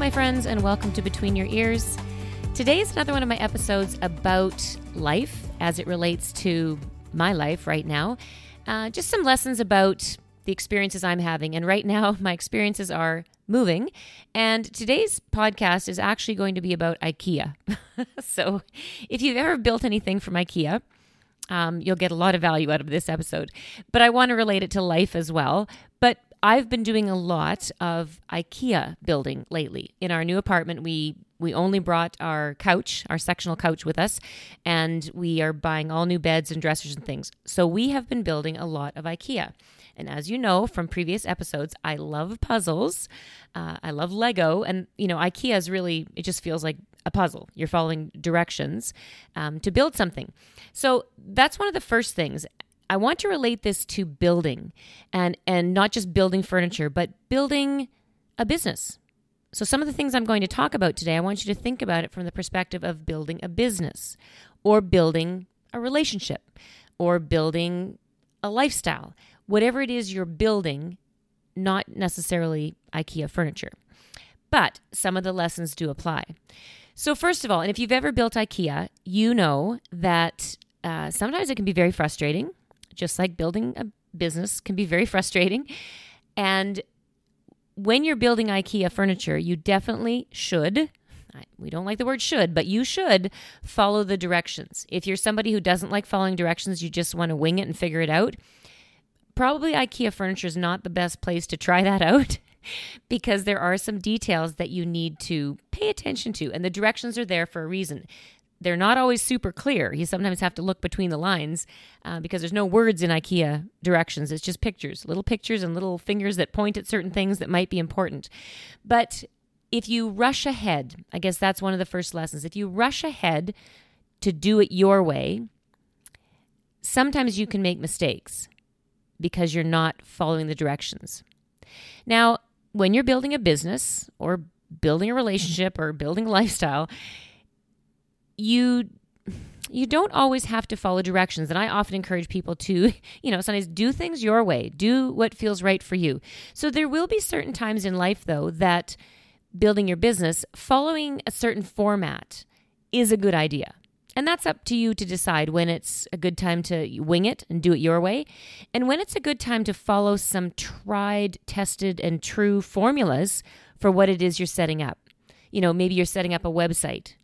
My friends, and welcome to Between Your Ears. Today is another one of my episodes about life as it relates to my life right now. Uh, just some lessons about the experiences I'm having. And right now, my experiences are moving. And today's podcast is actually going to be about IKEA. so if you've ever built anything from IKEA, um, you'll get a lot of value out of this episode. But I want to relate it to life as well. I've been doing a lot of IKEA building lately. In our new apartment, we we only brought our couch, our sectional couch with us, and we are buying all new beds and dressers and things. So we have been building a lot of IKEA. And as you know from previous episodes, I love puzzles. Uh, I love Lego, and you know, IKEA is really it just feels like a puzzle. You're following directions um, to build something. So that's one of the first things. I want to relate this to building and and not just building furniture, but building a business. So some of the things I'm going to talk about today, I want you to think about it from the perspective of building a business or building a relationship or building a lifestyle. Whatever it is you're building, not necessarily IKEA furniture. But some of the lessons do apply. So, first of all, and if you've ever built IKEA, you know that uh, sometimes it can be very frustrating just like building a business can be very frustrating. And when you're building IKEA furniture, you definitely should. We don't like the word should, but you should follow the directions. If you're somebody who doesn't like following directions, you just want to wing it and figure it out, probably IKEA furniture is not the best place to try that out because there are some details that you need to pay attention to, and the directions are there for a reason they're not always super clear. You sometimes have to look between the lines uh, because there's no words in IKEA directions. It's just pictures, little pictures and little fingers that point at certain things that might be important. But if you rush ahead, I guess that's one of the first lessons. If you rush ahead to do it your way, sometimes you can make mistakes because you're not following the directions. Now, when you're building a business or building a relationship or building a lifestyle, you you don't always have to follow directions. And I often encourage people to, you know, sometimes do things your way, do what feels right for you. So there will be certain times in life, though, that building your business, following a certain format is a good idea. And that's up to you to decide when it's a good time to wing it and do it your way, and when it's a good time to follow some tried, tested, and true formulas for what it is you're setting up. You know, maybe you're setting up a website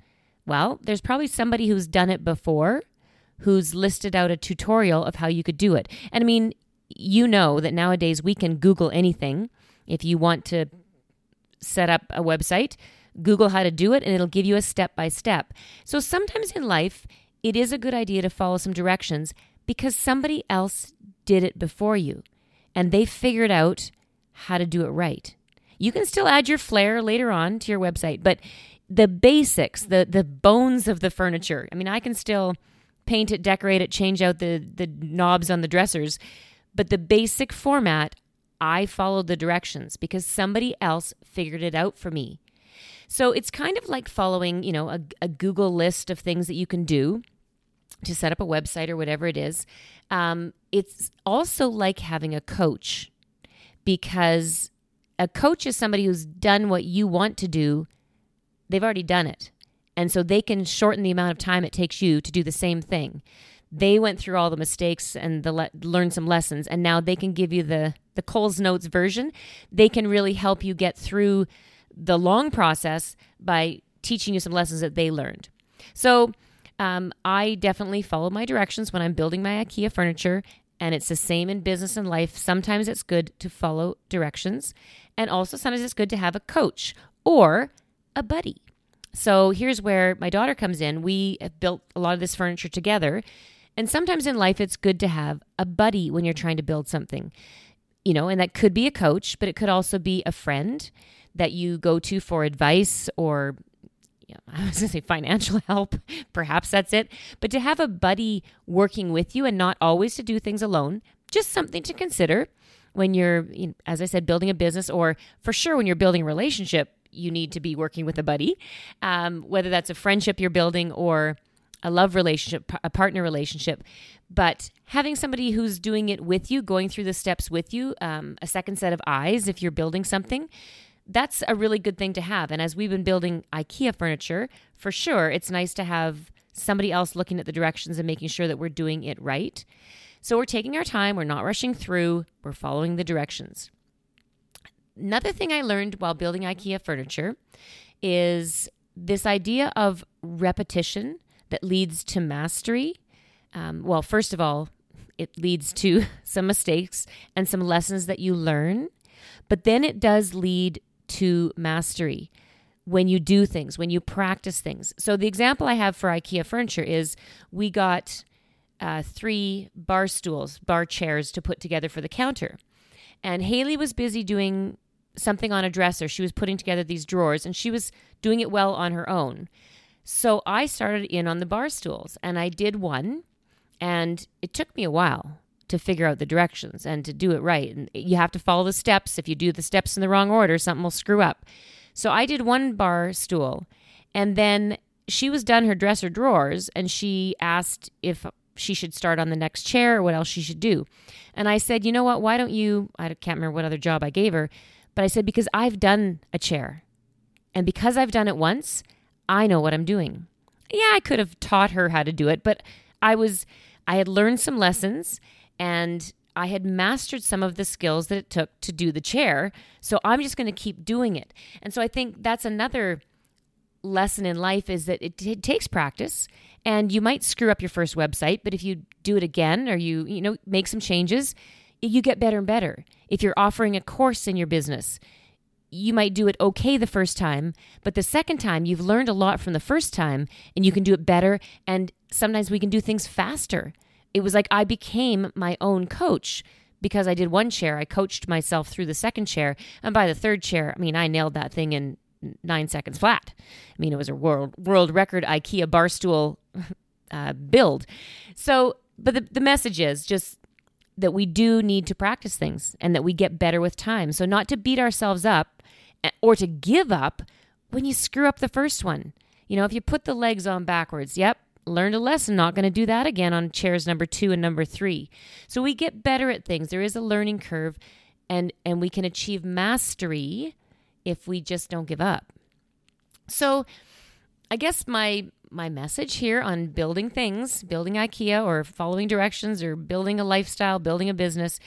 well, there's probably somebody who's done it before who's listed out a tutorial of how you could do it. And I mean, you know that nowadays we can Google anything. If you want to set up a website, Google how to do it and it'll give you a step by step. So sometimes in life, it is a good idea to follow some directions because somebody else did it before you and they figured out how to do it right. You can still add your flair later on to your website, but the basics, the the bones of the furniture. I mean, I can still paint it, decorate it, change out the the knobs on the dressers, but the basic format, I followed the directions because somebody else figured it out for me. So it's kind of like following, you know, a, a Google list of things that you can do to set up a website or whatever it is. Um, it's also like having a coach because a coach is somebody who's done what you want to do they've already done it. And so they can shorten the amount of time it takes you to do the same thing. They went through all the mistakes and the le- learned some lessons, and now they can give you the the Coles Notes version. They can really help you get through the long process by teaching you some lessons that they learned. So um, I definitely follow my directions when I'm building my IKEA furniture, and it's the same in business and life. Sometimes it's good to follow directions, and also sometimes it's good to have a coach or a buddy. So here's where my daughter comes in. We have built a lot of this furniture together. And sometimes in life, it's good to have a buddy when you're trying to build something, you know, and that could be a coach, but it could also be a friend that you go to for advice or, you know, I was going to say financial help. Perhaps that's it. But to have a buddy working with you and not always to do things alone, just something to consider when you're, as I said, building a business or for sure when you're building a relationship you need to be working with a buddy, um, whether that's a friendship you're building or a love relationship, a partner relationship. But having somebody who's doing it with you, going through the steps with you, um, a second set of eyes if you're building something, that's a really good thing to have. And as we've been building IKEA furniture, for sure, it's nice to have somebody else looking at the directions and making sure that we're doing it right. So we're taking our time, we're not rushing through, we're following the directions. Another thing I learned while building IKEA furniture is this idea of repetition that leads to mastery. Um, well, first of all, it leads to some mistakes and some lessons that you learn, but then it does lead to mastery when you do things, when you practice things. So, the example I have for IKEA furniture is we got uh, three bar stools, bar chairs to put together for the counter. And Haley was busy doing something on a dresser. She was putting together these drawers and she was doing it well on her own. So I started in on the bar stools and I did one and it took me a while to figure out the directions and to do it right. And you have to follow the steps. If you do the steps in the wrong order, something will screw up. So I did one bar stool and then she was done her dresser drawers and she asked if she should start on the next chair or what else she should do. And I said, you know what? Why don't you? I can't remember what other job I gave her, but I said, because I've done a chair. And because I've done it once, I know what I'm doing. Yeah, I could have taught her how to do it, but I was, I had learned some lessons and I had mastered some of the skills that it took to do the chair. So I'm just going to keep doing it. And so I think that's another lesson in life is that it, it, takes practice and you might screw up your first website, but if you do it again or you, you know, make some changes, you get better and better. If you're offering a course in your business, you might do it okay the first time, but the second time you've learned a lot from the first time and you can do it better. And sometimes we can do things faster. It was like I became my own coach because I did one chair. I coached myself through the second chair. And by the third chair, I mean, I nailed that thing in nine seconds flat. I mean, it was a world, world record IKEA bar stool uh, build. So, but the, the message is just that we do need to practice things and that we get better with time. So, not to beat ourselves up eh, or to give up when you screw up the first one. You know, if you put the legs on backwards, yep, learned a lesson, not going to do that again on chairs number two and number three. So, we get better at things. There is a learning curve and, and we can achieve mastery if we just don't give up. So, I guess my my message here on building things, building IKEA or following directions or building a lifestyle, building a business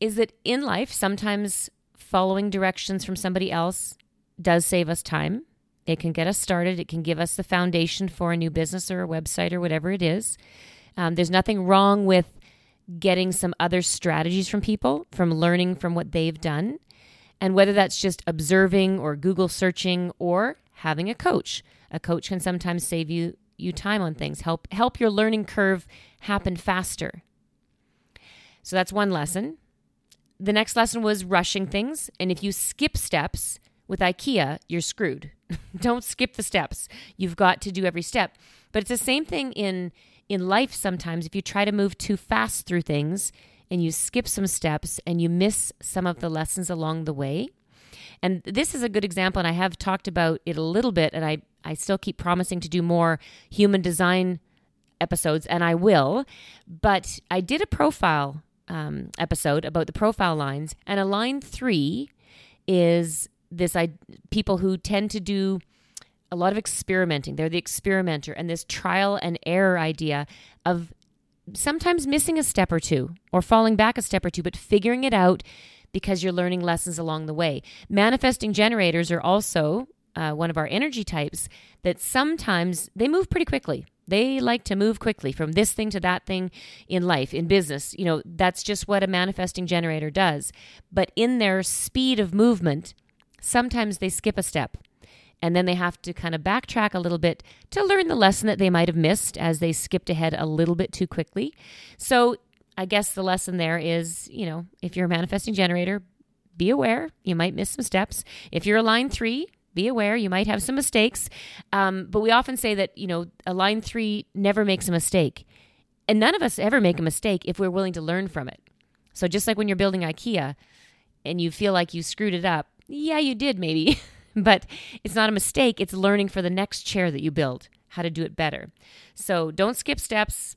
is that in life sometimes following directions from somebody else does save us time. It can get us started. It can give us the foundation for a new business or a website or whatever it is. Um, there's nothing wrong with getting some other strategies from people, from learning from what they've done. And whether that's just observing or Google searching or having a coach a coach can sometimes save you you time on things, help help your learning curve happen faster. So that's one lesson. The next lesson was rushing things, and if you skip steps with IKEA, you're screwed. Don't skip the steps. You've got to do every step. But it's the same thing in in life sometimes if you try to move too fast through things and you skip some steps and you miss some of the lessons along the way. And this is a good example and I have talked about it a little bit and I I still keep promising to do more human design episodes, and I will. But I did a profile um, episode about the profile lines, and a line three is this I, people who tend to do a lot of experimenting. They're the experimenter, and this trial and error idea of sometimes missing a step or two or falling back a step or two, but figuring it out because you're learning lessons along the way. Manifesting generators are also uh, one of our energy types that sometimes they move pretty quickly. They like to move quickly from this thing to that thing in life, in business. You know, that's just what a manifesting generator does. But in their speed of movement, sometimes they skip a step. And then they have to kind of backtrack a little bit to learn the lesson that they might have missed as they skipped ahead a little bit too quickly. So I guess the lesson there is, you know, if you're a manifesting generator, be aware. You might miss some steps. If you're a line three, be aware you might have some mistakes. Um, but we often say that, you know, a line three never makes a mistake. And none of us ever make a mistake if we're willing to learn from it. So just like when you're building IKEA and you feel like you screwed it up, yeah, you did maybe, but it's not a mistake. It's learning for the next chair that you build how to do it better. So don't skip steps.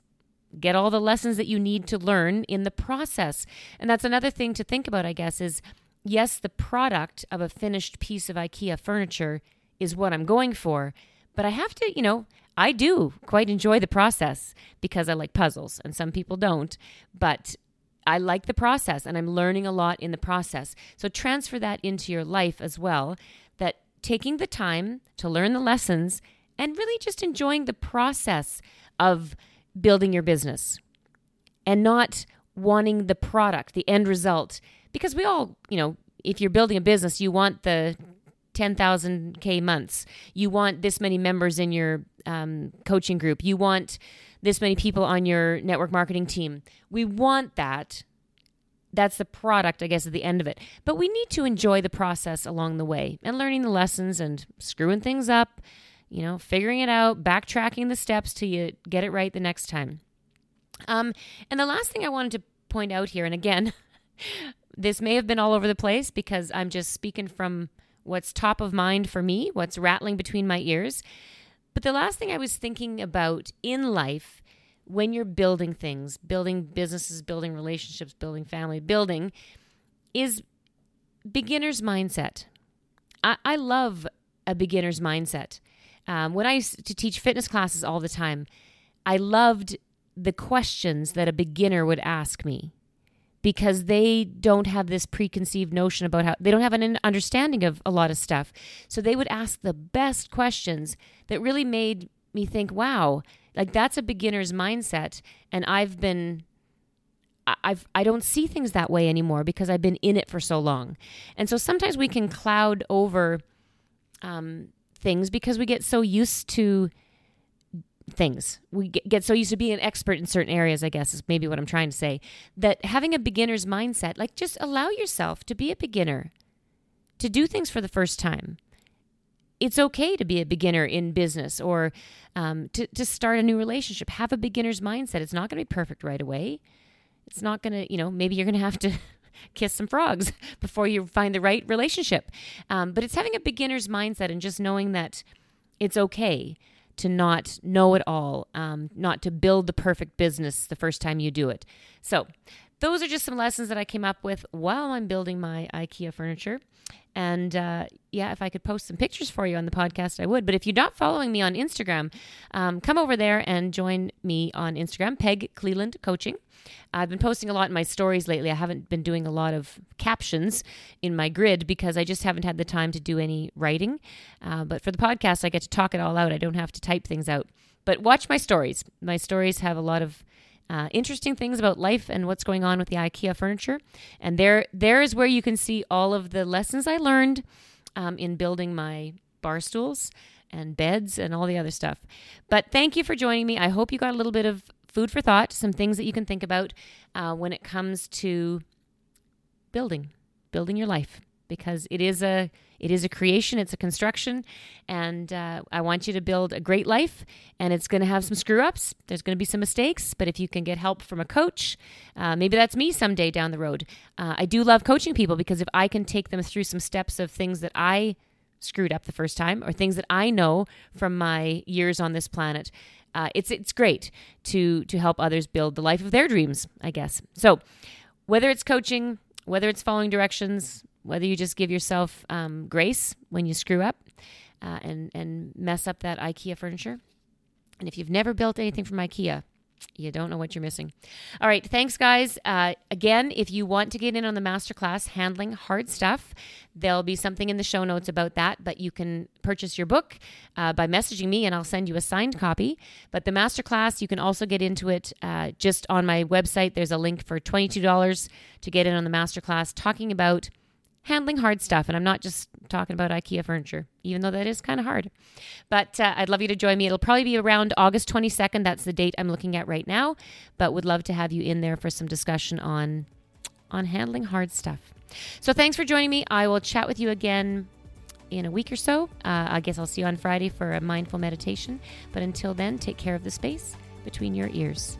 Get all the lessons that you need to learn in the process. And that's another thing to think about, I guess, is yes, the product of a finished piece of IKEA furniture is what I'm going for, but I have to, you know, I do quite enjoy the process because I like puzzles and some people don't, but I like the process and I'm learning a lot in the process. So transfer that into your life as well that taking the time to learn the lessons and really just enjoying the process of building your business and not wanting the product, the end result. Because we all, you know, if you're building a business, you want the 10,000K months. You want this many members in your um, coaching group. You want this many people on your network marketing team. We want that. That's the product, I guess, at the end of it. But we need to enjoy the process along the way and learning the lessons and screwing things up, you know, figuring it out, backtracking the steps till you get it right the next time. Um, and the last thing I wanted to point out here, and again, this may have been all over the place because I'm just speaking from what's top of mind for me, what's rattling between my ears. But the last thing I was thinking about in life when you're building things, building businesses, building relationships, building family, building, is beginner's mindset. I, I love a beginner's mindset. Um, when I used to teach fitness classes all the time, I loved the questions that a beginner would ask me because they don't have this preconceived notion about how they don't have an understanding of a lot of stuff. So they would ask the best questions that really made me think, wow, like that's a beginner's mindset. And I've been I've I don't see things that way anymore because I've been in it for so long. And so sometimes we can cloud over um, things because we get so used to things. We get so used to being an expert in certain areas, I guess, is maybe what I'm trying to say. That having a beginner's mindset, like just allow yourself to be a beginner, to do things for the first time. It's okay to be a beginner in business or um, to, to start a new relationship. Have a beginner's mindset. It's not going to be perfect right away. It's not going to, you know, maybe you're going to have to kiss some frogs before you find the right relationship. Um, but it's having a beginner's mindset and just knowing that it's okay to not know it all, um, not to build the perfect business the first time you do it. So, those are just some lessons that I came up with while I'm building my IKEA furniture. And uh, yeah, if I could post some pictures for you on the podcast, I would. But if you're not following me on Instagram, um, come over there and join me on Instagram, Peg Cleland Coaching. I've been posting a lot in my stories lately. I haven't been doing a lot of captions in my grid because I just haven't had the time to do any writing. Uh, but for the podcast, I get to talk it all out. I don't have to type things out. But watch my stories. My stories have a lot of uh, interesting things about life and what's going on with the IKEA furniture. And there, there is where you can see all of the lessons I learned um, in building my bar stools and beds and all the other stuff. But thank you for joining me. I hope you got a little bit of food for thought, some things that you can think about uh, when it comes to building, building your life, because it is a it is a creation, it's a construction, and uh, I want you to build a great life. And it's going to have some screw ups. There's going to be some mistakes, but if you can get help from a coach, uh, maybe that's me someday down the road. Uh, I do love coaching people because if I can take them through some steps of things that I screwed up the first time or things that I know from my years on this planet. Uh, it's it's great to to help others build the life of their dreams, I guess. So, whether it's coaching, whether it's following directions, whether you just give yourself um, grace when you screw up uh, and and mess up that IKEA furniture. And if you've never built anything from IKEA, you don't know what you're missing. All right, thanks, guys. Uh, again, if you want to get in on the masterclass, handling hard stuff, there'll be something in the show notes about that. But you can purchase your book uh, by messaging me, and I'll send you a signed copy. But the masterclass, you can also get into it uh, just on my website. There's a link for twenty two dollars to get in on the masterclass, talking about handling hard stuff. And I'm not just talking about IKEA furniture, even though that is kind of hard. But uh, I'd love you to join me. It'll probably be around August 22nd. That's the date I'm looking at right now. But would love to have you in there for some discussion on on handling hard stuff. So thanks for joining me. I will chat with you again in a week or so. Uh, I guess I'll see you on Friday for a mindful meditation. But until then, take care of the space between your ears.